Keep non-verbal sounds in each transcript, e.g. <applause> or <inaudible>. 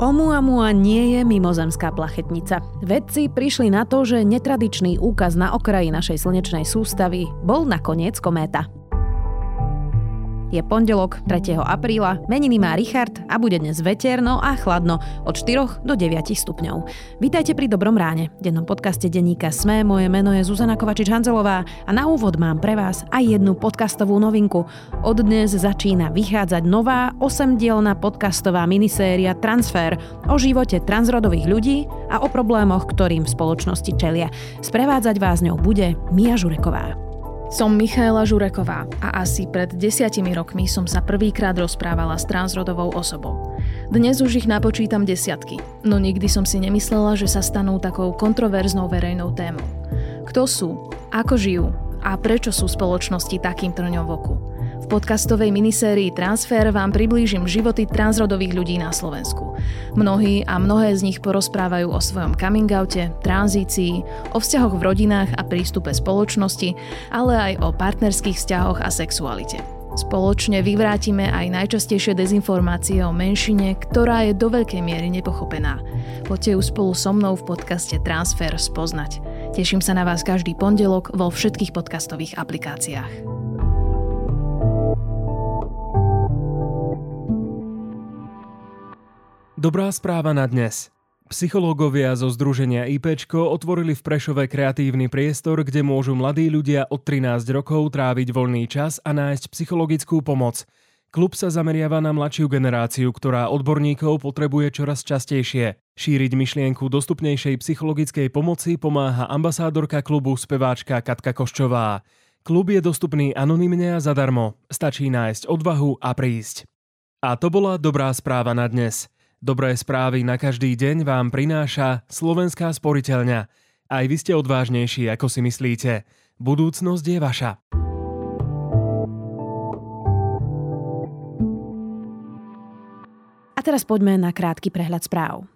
Oumuamua nie je mimozemská plachetnica. Vedci prišli na to, že netradičný úkaz na okraji našej slnečnej sústavy bol nakoniec kométa. Je pondelok 3. apríla, meniny má Richard a bude dnes veterno a chladno od 4 do 9 stupňov. Vítajte pri Dobrom ráne, dennom podcaste denníka Sme. Moje meno je Zuzana Kovačič-Hanzelová a na úvod mám pre vás aj jednu podcastovú novinku. Od dnes začína vychádzať nová 8-dielna podcastová miniséria Transfer o živote transrodových ľudí a o problémoch, ktorým v spoločnosti čelia. Sprevádzať vás ňou bude Mia Žureková. Som Michaela Žureková a asi pred desiatimi rokmi som sa prvýkrát rozprávala s transrodovou osobou. Dnes už ich napočítam desiatky, no nikdy som si nemyslela, že sa stanú takou kontroverznou verejnou témou. Kto sú, ako žijú a prečo sú spoločnosti takým trňom v oku? Podcastovej minisérii Transfer vám priblížim životy transrodových ľudí na Slovensku. Mnohí a mnohé z nich porozprávajú o svojom coming oute, tranzícii, o vzťahoch v rodinách a prístupe spoločnosti, ale aj o partnerských vzťahoch a sexualite. Spoločne vyvrátime aj najčastejšie dezinformácie o menšine, ktorá je do veľkej miery nepochopená. Poďte ju spolu so mnou v podcaste Transfer spoznať. Teším sa na vás každý pondelok vo všetkých podcastových aplikáciách. Dobrá správa na dnes. Psychológovia zo združenia IPčko otvorili v Prešove kreatívny priestor, kde môžu mladí ľudia od 13 rokov tráviť voľný čas a nájsť psychologickú pomoc. Klub sa zameriava na mladšiu generáciu, ktorá odborníkov potrebuje čoraz častejšie. Šíriť myšlienku dostupnejšej psychologickej pomoci pomáha ambasádorka klubu speváčka Katka Koščová. Klub je dostupný anonymne a zadarmo. Stačí nájsť odvahu a prísť. A to bola dobrá správa na dnes. Dobré správy na každý deň vám prináša Slovenská sporiteľňa. Aj vy ste odvážnejší, ako si myslíte. Budúcnosť je vaša. A teraz poďme na krátky prehľad správ.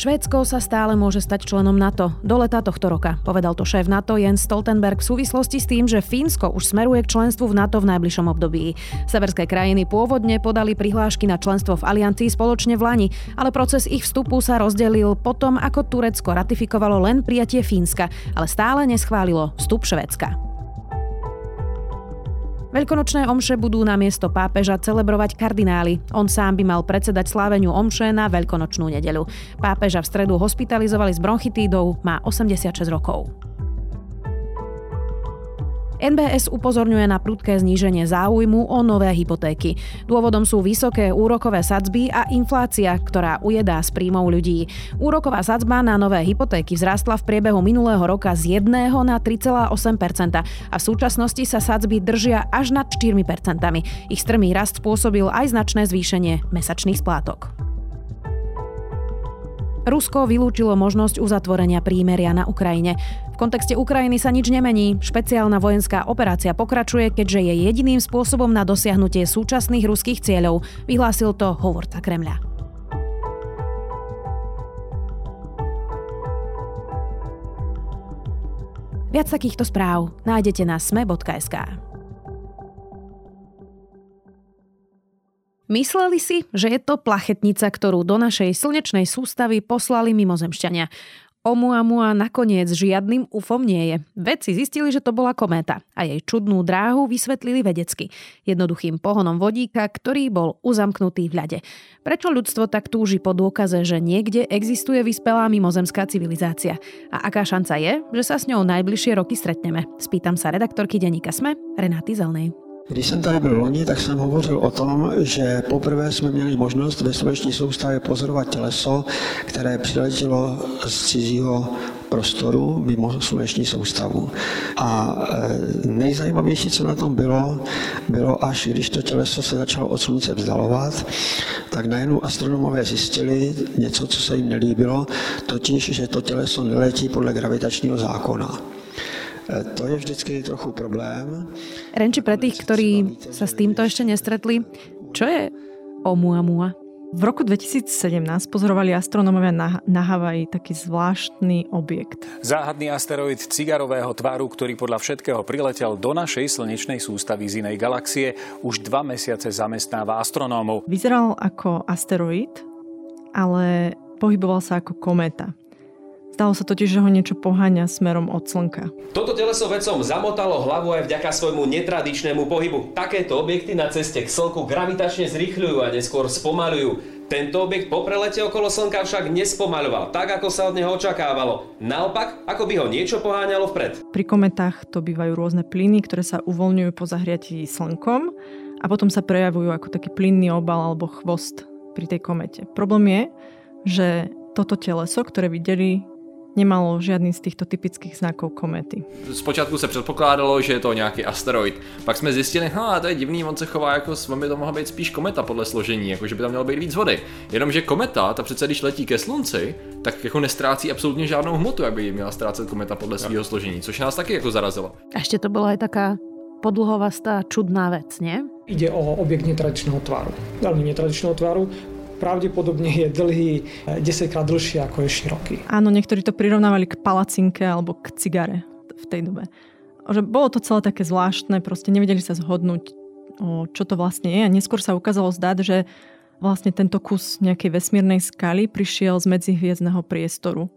Švédsko sa stále môže stať členom NATO do leta tohto roka, povedal to šéf NATO Jens Stoltenberg v súvislosti s tým, že Fínsko už smeruje k členstvu v NATO v najbližšom období. Severské krajiny pôvodne podali prihlášky na členstvo v aliancii spoločne v Lani, ale proces ich vstupu sa rozdelil potom, ako Turecko ratifikovalo len prijatie Fínska, ale stále neschválilo vstup Švédska. Veľkonočné omše budú na miesto pápeža celebrovať kardináli. On sám by mal predsedať sláveniu omše na veľkonočnú nedeľu. Pápeža v stredu hospitalizovali s bronchitídou, má 86 rokov. NBS upozorňuje na prudké zníženie záujmu o nové hypotéky. Dôvodom sú vysoké úrokové sadzby a inflácia, ktorá ujedá z príjmov ľudí. Úroková sadzba na nové hypotéky vzrástla v priebehu minulého roka z 1 na 3,8% a v súčasnosti sa sadzby držia až nad 4 Ich strmý rast spôsobil aj značné zvýšenie mesačných splátok. Rusko vylúčilo možnosť uzatvorenia prímeria na Ukrajine. V kontexte Ukrajiny sa nič nemení. Špeciálna vojenská operácia pokračuje, keďže je jediným spôsobom na dosiahnutie súčasných ruských cieľov, vyhlásil to hovorca Kremľa. Viac takýchto správ nájdete na sme.sk. Mysleli si, že je to plachetnica, ktorú do našej slnečnej sústavy poslali mimozemšťania. Oumuamua nakoniec žiadnym UFOM nie je. Vedci zistili, že to bola kométa a jej čudnú dráhu vysvetlili vedecky. Jednoduchým pohonom vodíka, ktorý bol uzamknutý v ľade. Prečo ľudstvo tak túži po dôkaze, že niekde existuje vyspelá mimozemská civilizácia? A aká šanca je, že sa s ňou najbližšie roky stretneme? Spýtam sa redaktorky denníka Sme, Renáty Zelnej. Když jsem tady byl loni, tak jsem hovořil o tom, že poprvé jsme měli možnost ve sluneční soustavě pozorovat těleso, které přiletělo z cizího prostoru mimo sluneční soustavu. A e, nejzajímavější, co na tom bylo, bylo až když to těleso se začalo od slunce vzdalovat, tak najednou astronomové zjistili něco, co se jim nelíbilo, totiž, že to těleso neletí podle gravitačního zákona. To je vždycky trochu problém. Renči, pre tých, ktorí sa s týmto ešte nestretli, čo je Oumuamua? V roku 2017 pozorovali astronómovia na, na Havaji taký zvláštny objekt. Záhadný asteroid cigarového tvaru, ktorý podľa všetkého priletel do našej slnečnej sústavy z inej galaxie, už dva mesiace zamestnáva astronómov. Vyzeral ako asteroid, ale pohyboval sa ako kométa. Stalo sa totiž, že ho niečo poháňa smerom od Slnka. Toto teleso vedcom zamotalo hlavu aj vďaka svojmu netradičnému pohybu. Takéto objekty na ceste k Slnku gravitačne zrýchľujú a neskôr spomalujú. Tento objekt po prelete okolo Slnka však nespomaľoval, tak ako sa od neho očakávalo. Naopak, ako by ho niečo poháňalo vpred. Pri kometách to bývajú rôzne plyny, ktoré sa uvoľňujú po zahriatí Slnkom a potom sa prejavujú ako taký plynný obal alebo chvost pri tej komete. Problém je, že toto teleso, ktoré videli, nemalo žiadny z týchto typických znakov komety. Zpočátku se předpokládalo, že je to nějaký asteroid. Pak jsme zjistili, ha, to je divný, on se chová jako, by to mohla být spíš kometa podle složení, jako že by tam mělo být víc vody. Jenomže kometa, ta přece když letí ke slunci, tak jako nestrácí absolutně žádnou hmotu, jak by měla ztrácet kometa podle svého složení, což nás taky jako zarazilo. A ešte to bola aj taká podlhovastá, čudná vec, nie? Ide o objekt netradičného tvaru. Veľmi netradičného tvaru pravdepodobne je dlhý 10 krát dlhší ako je široký. Áno, niektorí to prirovnávali k palacinke alebo k cigare v tej dobe. Že bolo to celé také zvláštne, proste nevedeli sa zhodnúť, čo to vlastne je. A neskôr sa ukázalo zdať, že vlastne tento kus nejakej vesmírnej skaly prišiel z medzihviezdného priestoru.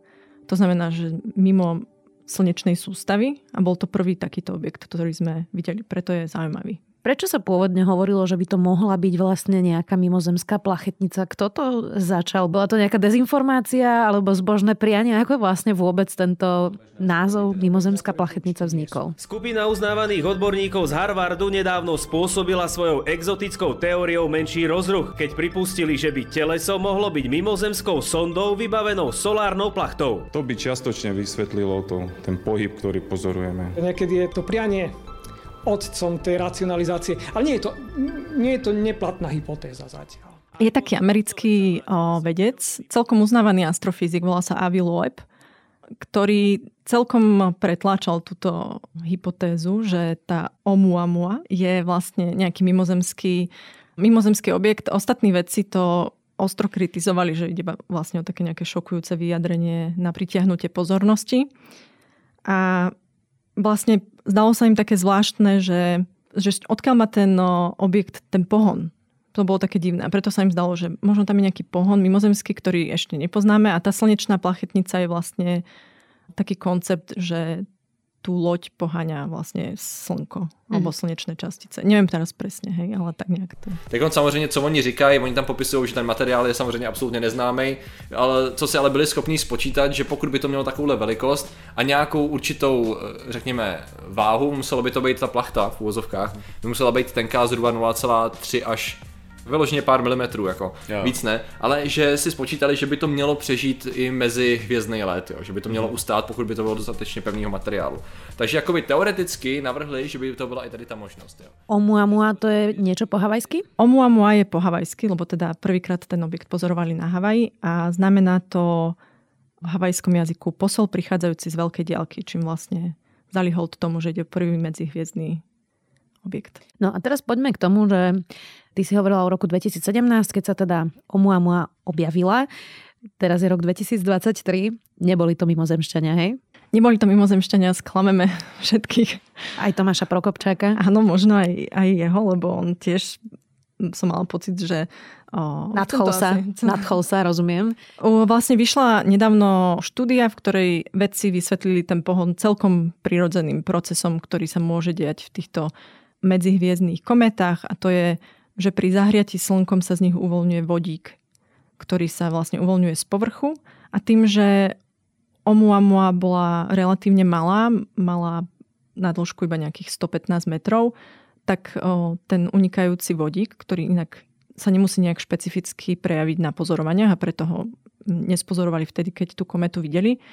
To znamená, že mimo slnečnej sústavy a bol to prvý takýto objekt, ktorý sme videli. Preto je zaujímavý. Prečo sa pôvodne hovorilo, že by to mohla byť vlastne nejaká mimozemská plachetnica? Kto to začal? Bola to nejaká dezinformácia alebo zbožné prianie? Ako vlastne vôbec tento názov mimozemská plachetnica vznikol? Skupina uznávaných odborníkov z Harvardu nedávno spôsobila svojou exotickou teóriou menší rozruch, keď pripustili, že by teleso mohlo byť mimozemskou sondou vybavenou solárnou plachtou. To by čiastočne vysvetlilo to, ten pohyb, ktorý pozorujeme. Niekedy je to prianie otcom tej racionalizácie. Ale nie je to, nie je to neplatná hypotéza zatiaľ. Je taký americký o, vedec, celkom uznávaný astrofyzik, volá sa Avi Loeb, ktorý celkom pretláčal túto hypotézu, že tá Oumuamua je vlastne nejaký mimozemský, mimozemský objekt. Ostatní vedci to ostro kritizovali, že ide vlastne o také nejaké šokujúce vyjadrenie na pritiahnutie pozornosti. A vlastne zdalo sa im také zvláštne, že, že odkiaľ má ten no, objekt ten pohon. To bolo také divné. A preto sa im zdalo, že možno tam je nejaký pohon mimozemský, ktorý ešte nepoznáme a tá slnečná plachetnica je vlastne taký koncept, že tú loď poháňa vlastne slnko mm. alebo slnečné častice. Nevím teraz presně, hej, ale tak nějak to. Tak on samozřejmě, co oni říkají, oni tam popisují, že ten materiál je samozřejmě absolutně neznámý, ale co si ale byli schopni spočítat, že pokud by to mělo takovou velikost a nějakou určitou, řekněme, váhu, muselo by to být ta plachta v úvozovkách, by musela být tenká zhruba 0,3 až vyloženě pár milimetrů, jako jo. víc ne, ale že si spočítali, že by to mělo přežít i mezi hvězdný let, jo, že by to mělo mhm. ustát, pokud by to bylo dostatečně pevného materiálu. Takže jakoby teoreticky navrhli, že by to byla i tady ta možnost. Jo. Oumuamua to je niečo po havajsky? Oumuamua je po havajsky, lebo teda prvýkrát ten objekt pozorovali na Havaji a znamená to v havajskom jazyku posol prichádzajúci z veľkej diaľky, čím vlastne dali hold tomu, že ide prvý medzihviezdný objekt. No a teraz poďme k tomu, že ty si hovorila o roku 2017, keď sa teda Oumuamua objavila. Teraz je rok 2023. Neboli to mimozemšťania, hej? Neboli to mimozemšťania, sklameme <laughs> všetkých. Aj Tomáša Prokopčáka? Áno, možno aj, aj jeho, lebo on tiež som mala pocit, že... O, nadchol, sa, asi... <laughs> nadchol sa, rozumiem. O, vlastne vyšla nedávno štúdia, v ktorej vedci vysvetlili ten pohon celkom prirodzeným procesom, ktorý sa môže diať v týchto medzihviezdných kometách a to je, že pri zahriati slnkom sa z nich uvoľňuje vodík, ktorý sa vlastne uvoľňuje z povrchu a tým, že Oumuamua bola relatívne malá, mala na dĺžku iba nejakých 115 metrov, tak o, ten unikajúci vodík, ktorý inak sa nemusí nejak špecificky prejaviť na pozorovaniach a preto ho nespozorovali vtedy, keď tú kometu videli,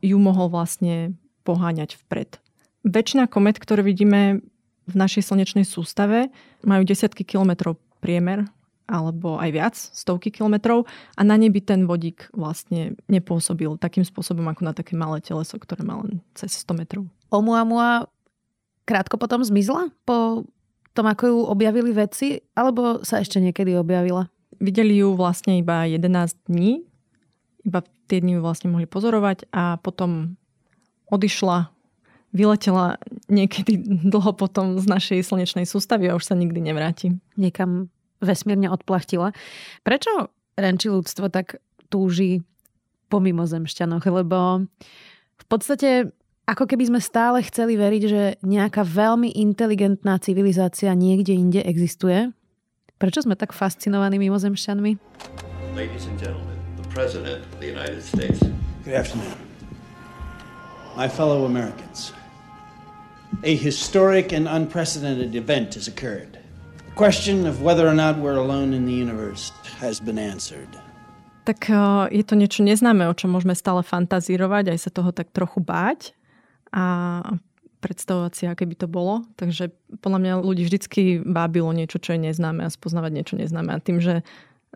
ju mohol vlastne poháňať vpred. Väčšina komet, ktoré vidíme, v našej slnečnej sústave majú desiatky kilometrov priemer alebo aj viac, stovky kilometrov a na nebi ten vodík vlastne nepôsobil takým spôsobom ako na také malé teleso, ktoré má len cez 100 metrov. Oumuamua krátko potom zmizla po tom, ako ju objavili vedci, alebo sa ešte niekedy objavila? Videli ju vlastne iba 11 dní, iba tie dni ju vlastne mohli pozorovať a potom odišla, vyletela niekedy dlho potom z našej slnečnej sústavy a už sa nikdy nevráti. Niekam vesmírne odplachtila. Prečo Renči ľudstvo tak túži po mimozemšťanoch? Lebo v podstate ako keby sme stále chceli veriť, že nejaká veľmi inteligentná civilizácia niekde inde existuje. Prečo sme tak fascinovaní mimozemšťanmi? Ladies and gentlemen, the President of the United States. Good afternoon. My fellow Americans. A historic and unprecedented event has occurred. The question of whether or not we're alone in the universe has been answered. Tak eh, je to niečo neznáme, o čom môžeme stále fantazírovať, aj sa toho tak trochu báť a predstavovať si, aké by to bolo. Takže podľa mňa ľudí vždycky bábilo niečo, čo je neznáme a spoznávať niečo neznáme. A tým, že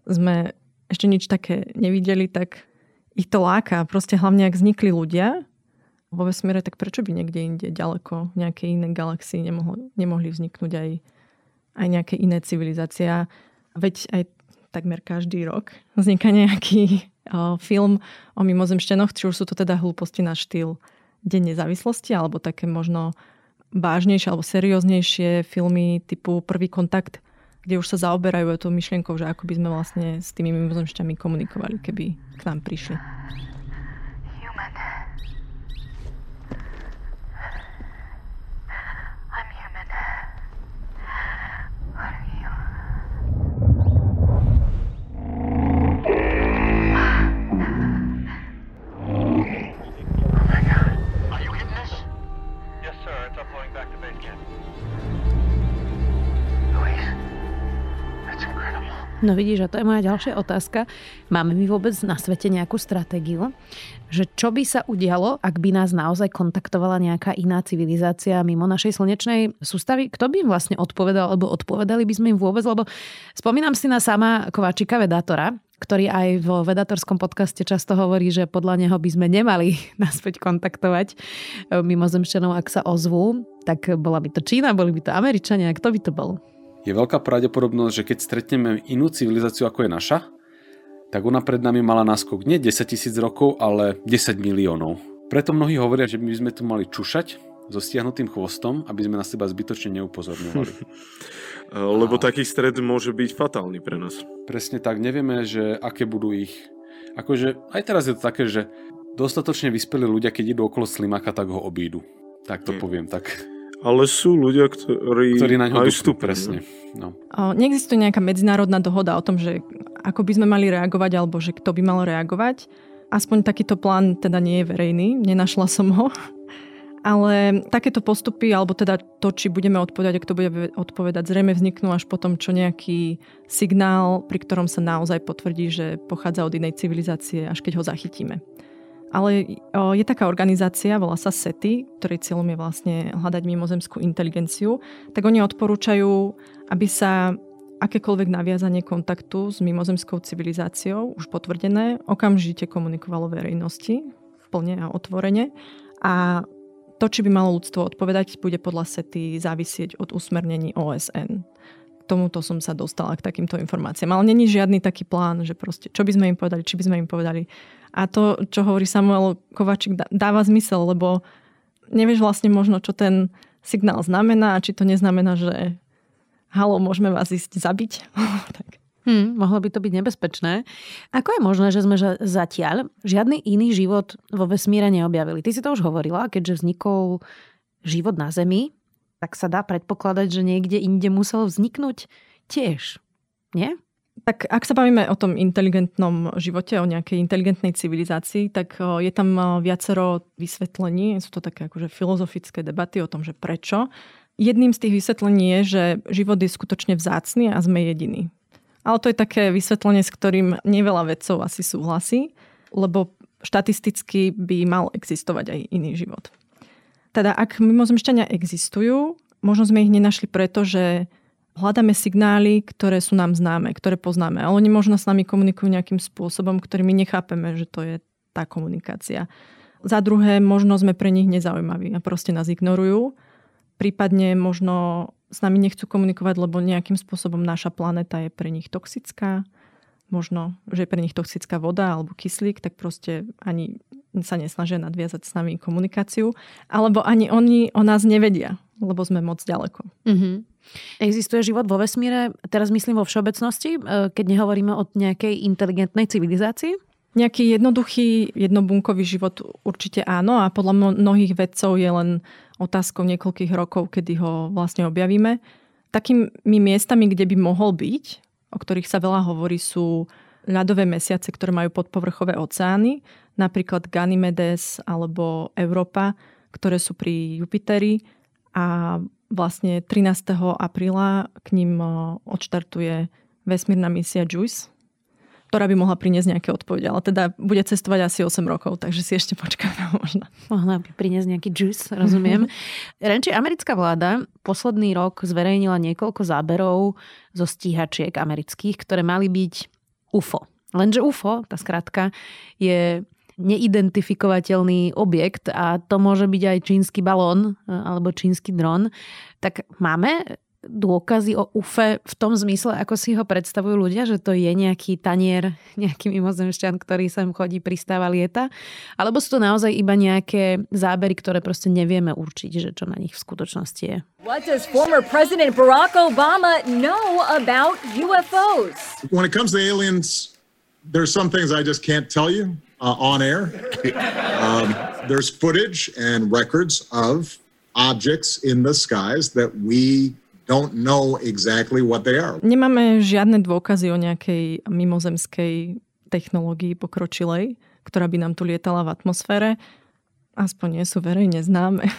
sme ešte nič také nevideli, tak ich to láka. Proste hlavne, ak vznikli ľudia vo vesmíre, tak prečo by niekde inde, ďaleko, v nejakej inej galaxii nemohli, nemohli vzniknúť aj, aj nejaké iné civilizácie. Veď aj takmer každý rok vzniká nejaký <laughs> o, film o mimozemšťanoch, či už sú to teda hlúposti na štýl Deň nezávislosti alebo také možno vážnejšie alebo serióznejšie filmy typu Prvý kontakt, kde už sa zaoberajú tou myšlienkou, že ako by sme vlastne s tými mimozemšťami komunikovali, keby k nám prišli. No vidíš, a to je moja ďalšia otázka. Máme my vôbec na svete nejakú stratégiu, že čo by sa udialo, ak by nás naozaj kontaktovala nejaká iná civilizácia mimo našej slnečnej sústavy? Kto by im vlastne odpovedal, alebo odpovedali by sme im vôbec? Lebo spomínam si na sama Kovačika Vedátora, ktorý aj vo vedatorskom podcaste často hovorí, že podľa neho by sme nemali <laughs> naspäť kontaktovať eh, mimozemšťanov, ak sa ozvú. Tak bola by to Čína, boli by to Američania, kto by to bol? Je veľká pravdepodobnosť, že keď stretneme inú civilizáciu ako je naša, tak ona pred nami mala náskok nie 10 tisíc rokov, ale 10 miliónov. Preto mnohí hovoria, že my sme tu mali čušať so stiahnutým chvostom, aby sme na seba zbytočne neupozorňovali. <laughs> Lebo a... taký stred môže byť fatálny pre nás. Presne tak, nevieme, že aké budú ich... Akože aj teraz je to také, že dostatočne vyspelí ľudia, keď idú okolo slimaka, tak ho obídu. Tak to hmm. poviem tak. Ale sú ľudia, ktorí, ktorí na ňo aj presne. No. Neexistuje nejaká medzinárodná dohoda o tom, že ako by sme mali reagovať, alebo že kto by mal reagovať. Aspoň takýto plán teda nie je verejný, nenašla som ho. Ale takéto postupy, alebo teda to, či budeme odpovedať, kto bude odpovedať, zrejme vzniknú až potom, čo nejaký signál, pri ktorom sa naozaj potvrdí, že pochádza od inej civilizácie, až keď ho zachytíme. Ale je taká organizácia, volá sa SETI, ktorej cieľom je vlastne hľadať mimozemskú inteligenciu, tak oni odporúčajú, aby sa akékoľvek naviazanie kontaktu s mimozemskou civilizáciou, už potvrdené, okamžite komunikovalo verejnosti plne a otvorene. A to, či by malo ľudstvo odpovedať, bude podľa SETI závisieť od usmernení OSN. Tomuto som sa dostala k takýmto informáciám. Ale není žiadny taký plán, že proste, čo by sme im povedali, či by sme im povedali, a to, čo hovorí Samuel Kovačik, dáva zmysel, lebo nevieš vlastne možno, čo ten signál znamená a či to neznamená, že halo, môžeme vás ísť zabiť. <laughs> tak. Hmm, mohlo by to byť nebezpečné. Ako je možné, že sme zatiaľ žiadny iný život vo vesmíre neobjavili? Ty si to už hovorila, keďže vznikol život na Zemi, tak sa dá predpokladať, že niekde inde musel vzniknúť tiež. Nie? Tak ak sa bavíme o tom inteligentnom živote, o nejakej inteligentnej civilizácii, tak je tam viacero vysvetlení. Sú to také akože filozofické debaty o tom, že prečo. Jedným z tých vysvetlení je, že život je skutočne vzácný a sme jediní. Ale to je také vysvetlenie, s ktorým neveľa vedcov asi súhlasí, lebo štatisticky by mal existovať aj iný život. Teda ak mimozemšťania existujú, možno sme ich nenašli preto, že hľadáme signály, ktoré sú nám známe, ktoré poznáme. Ale oni možno s nami komunikujú nejakým spôsobom, ktorý my nechápeme, že to je tá komunikácia. Za druhé, možno sme pre nich nezaujímaví a proste nás ignorujú. Prípadne možno s nami nechcú komunikovať, lebo nejakým spôsobom naša planéta je pre nich toxická. Možno, že je pre nich toxická voda alebo kyslík, tak proste ani sa nesnažia nadviazať s nami komunikáciu. Alebo ani oni o nás nevedia, lebo sme moc ďaleko. Mm-hmm. Existuje život vo vesmíre, teraz myslím vo všeobecnosti, e, keď nehovoríme o nejakej inteligentnej civilizácii? Nejaký jednoduchý, jednobunkový život určite áno a podľa mnohých vedcov je len otázkou niekoľkých rokov, kedy ho vlastne objavíme. Takými miestami, kde by mohol byť, o ktorých sa veľa hovorí, sú ľadové mesiace, ktoré majú podpovrchové oceány, napríklad Ganymedes alebo Európa, ktoré sú pri Jupiteri a vlastne 13. apríla k ním odštartuje vesmírna misia JUICE, ktorá by mohla priniesť nejaké odpovede. Ale teda bude cestovať asi 8 rokov, takže si ešte počkáme <laughs> možno. Mohla by priniesť nejaký juice, rozumiem. <laughs> Renči, americká vláda posledný rok zverejnila niekoľko záberov zo stíhačiek amerických, ktoré mali byť UFO. Lenže UFO, tá skratka, je neidentifikovateľný objekt a to môže byť aj čínsky balón alebo čínsky dron. Tak máme dôkazy o UFE v tom zmysle, ako si ho predstavujú ľudia, že to je nejaký tanier, nejaký mimozemšťan, ktorý sem chodí, pristáva, lieta? Alebo sú to naozaj iba nejaké zábery, ktoré proste nevieme určiť, že čo na nich v skutočnosti je? What does former President Barack Obama know about UFOs? When it comes to aliens, there's some things I just can't tell you uh, on air. <laughs> Um, there's footage and records of objects in the skies that we don't know exactly what they are. Nemáme žiadne dôkazy o nejakej mimozemskej technológii pokročilej, ktorá by nám tu lietala v atmosfére. Aspoň nie sú verejne známe. <laughs>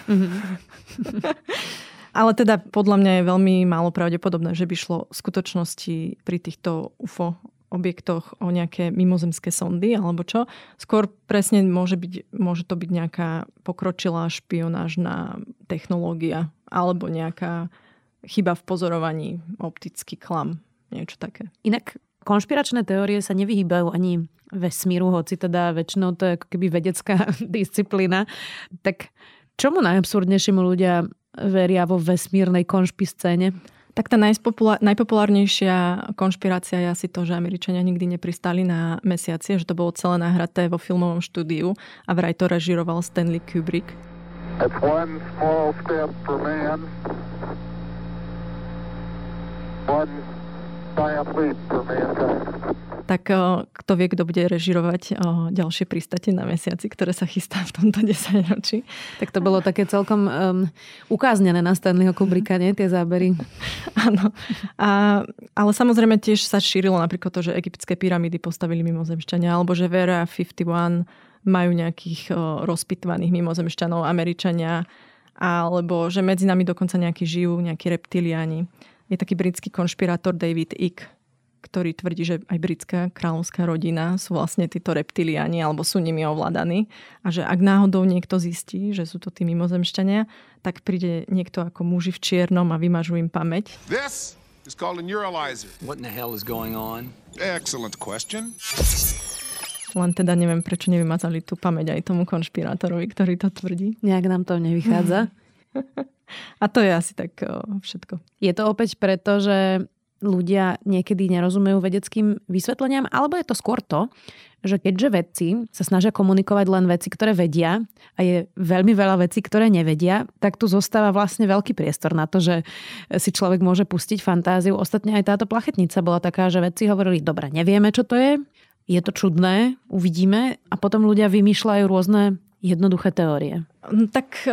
Ale teda podľa mňa je veľmi málo pravdepodobné, že by šlo v skutočnosti pri týchto UFO objektoch o nejaké mimozemské sondy alebo čo. Skôr presne môže, byť, môže to byť nejaká pokročilá špionážna technológia alebo nejaká chyba v pozorovaní, optický klam, niečo také. Inak konšpiračné teórie sa nevyhýbajú ani vesmíru, hoci teda väčšinou to je ako keby vedecká <laughs> disciplína. Tak čomu najabsurdnejšiemu ľudia veria vo vesmírnej konšpiscéne? Tak tá najpopulárnejšia konšpirácia je asi to, že Američania nikdy nepristali na mesiaci, že to bolo celé nahraté vo filmovom štúdiu a vraj to režiroval Stanley Kubrick. That's one small step for man, tak kto vie, kto bude režirovať ďalšie pristate na mesiaci, ktoré sa chystá v tomto <laughs> desaťročí. Tak to bolo také celkom um, ukáznené na Stanleyho Kubricka, nie? Tie zábery. <laughs> Áno. A, ale samozrejme tiež sa šírilo napríklad to, že egyptské pyramídy postavili mimozemšťania, alebo že Vera 51 majú nejakých o, rozpitvaných mimozemšťanov Američania, alebo že medzi nami dokonca nejakí žijú, nejakí reptiliáni je taký britský konšpirátor David Icke, ktorý tvrdí, že aj britská kráľovská rodina sú vlastne títo reptiliani alebo sú nimi ovládaní a že ak náhodou niekto zistí, že sú to tí mimozemšťania, tak príde niekto ako muži v čiernom a vymažú im pamäť. This is called a neuralizer. What in the hell is going on? Excellent question. Len teda neviem, prečo nevymazali tú pamäť aj tomu konšpirátorovi, ktorý to tvrdí. Nejak nám to nevychádza. <laughs> A to je asi tak všetko. Je to opäť preto, že ľudia niekedy nerozumejú vedeckým vysvetleniam, alebo je to skôr to, že keďže vedci sa snažia komunikovať len veci, ktoré vedia a je veľmi veľa vecí, ktoré nevedia, tak tu zostáva vlastne veľký priestor na to, že si človek môže pustiť fantáziu. Ostatne aj táto plachetnica bola taká, že vedci hovorili, dobre, nevieme, čo to je, je to čudné, uvidíme a potom ľudia vymýšľajú rôzne jednoduché teórie. No tak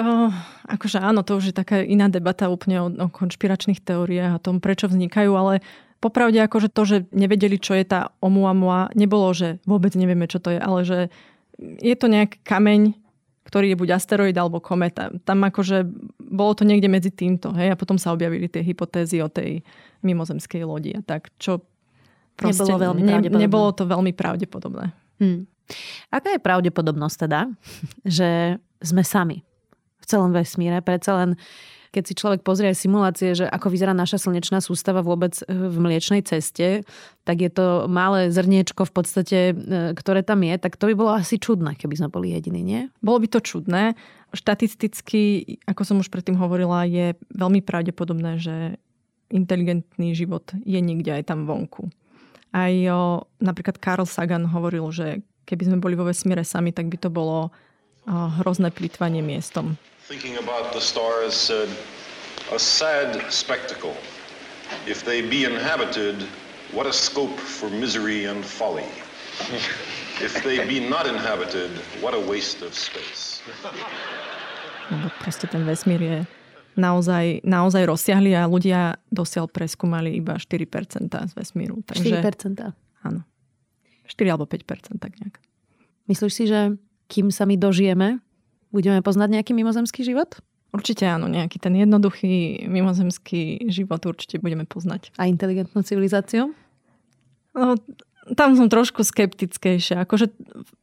akože áno, to už je taká iná debata úplne o, o konšpiračných teóriách a tom, prečo vznikajú, ale popravde akože to, že nevedeli, čo je tá Oumuamua, nebolo, že vôbec nevieme, čo to je, ale že je to nejaký kameň, ktorý je buď asteroid alebo kometa. Tam akože bolo to niekde medzi týmto, hej, a potom sa objavili tie hypotézy o tej mimozemskej lodi a tak, čo proste nebolo, veľmi ne, nebolo to veľmi pravdepodobné. Hmm. Aká je pravdepodobnosť teda, <laughs> že sme sami v celom vesmíre? Predsa len keď si človek pozrie aj simulácie, že ako vyzerá naša slnečná sústava vôbec v mliečnej ceste, tak je to malé zrniečko v podstate, e, ktoré tam je, tak to by bolo asi čudné, keby sme boli jediní, nie? Bolo by to čudné. Štatisticky, ako som už predtým hovorila, je veľmi pravdepodobné, že inteligentný život je niekde aj tam vonku. Aj o, napríklad Carl Sagan hovoril, že keby sme boli vo vesmíre sami, tak by to bolo hrozné plýtvanie miestom. Thinking about the stars said, a sad spectacle. If they be inhabited, what a scope for misery and folly. If they be not inhabited, what a waste of space. Lebo proste ten vesmír je naozaj, naozaj rozsiahli a ľudia dosiaľ preskúmali iba 4% z vesmíru. Takže, 4%? Áno. 4 alebo 5%, tak nejak. Myslíš si, že kým sa my dožijeme, budeme poznať nejaký mimozemský život? Určite áno, nejaký ten jednoduchý mimozemský život určite budeme poznať. A inteligentnú civilizáciu? No, tam som trošku skeptickejšia. Akože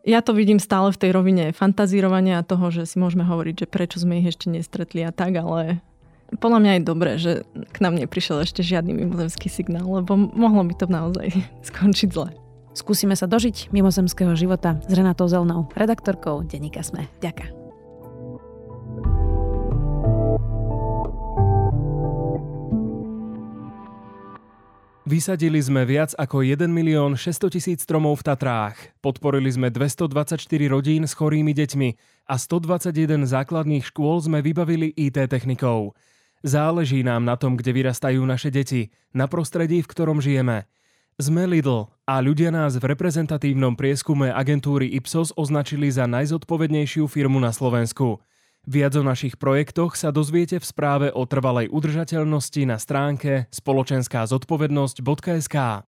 ja to vidím stále v tej rovine fantazírovania toho, že si môžeme hovoriť, že prečo sme ich ešte nestretli a tak, ale podľa mňa je dobré, že k nám neprišiel ešte žiadny mimozemský signál, lebo mohlo by to naozaj <laughs> skončiť zle. Skúsime sa dožiť mimozemského života s Renatou Zelnou, redaktorkou Denika Sme. Ďakujem. Vysadili sme viac ako 1 milión 600 tisíc stromov v Tatrách. Podporili sme 224 rodín s chorými deťmi a 121 základných škôl sme vybavili IT technikou. Záleží nám na tom, kde vyrastajú naše deti, na prostredí, v ktorom žijeme. Sme Lidl a ľudia nás v reprezentatívnom prieskume agentúry Ipsos označili za najzodpovednejšiu firmu na Slovensku. Viac o našich projektoch sa dozviete v správe o trvalej udržateľnosti na stránke spoločenská zodpovednosť.sk.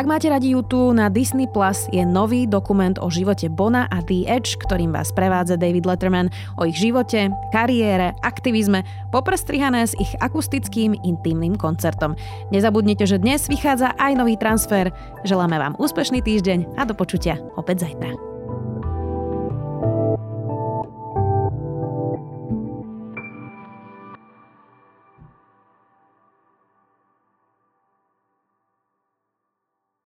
Ak máte radi YouTube, na Disney Plus je nový dokument o živote Bona a The Edge, ktorým vás prevádza David Letterman o ich živote, kariére, aktivizme, poprestrihané s ich akustickým intimným koncertom. Nezabudnite, že dnes vychádza aj nový transfer. Želáme vám úspešný týždeň a do počutia opäť zajtra.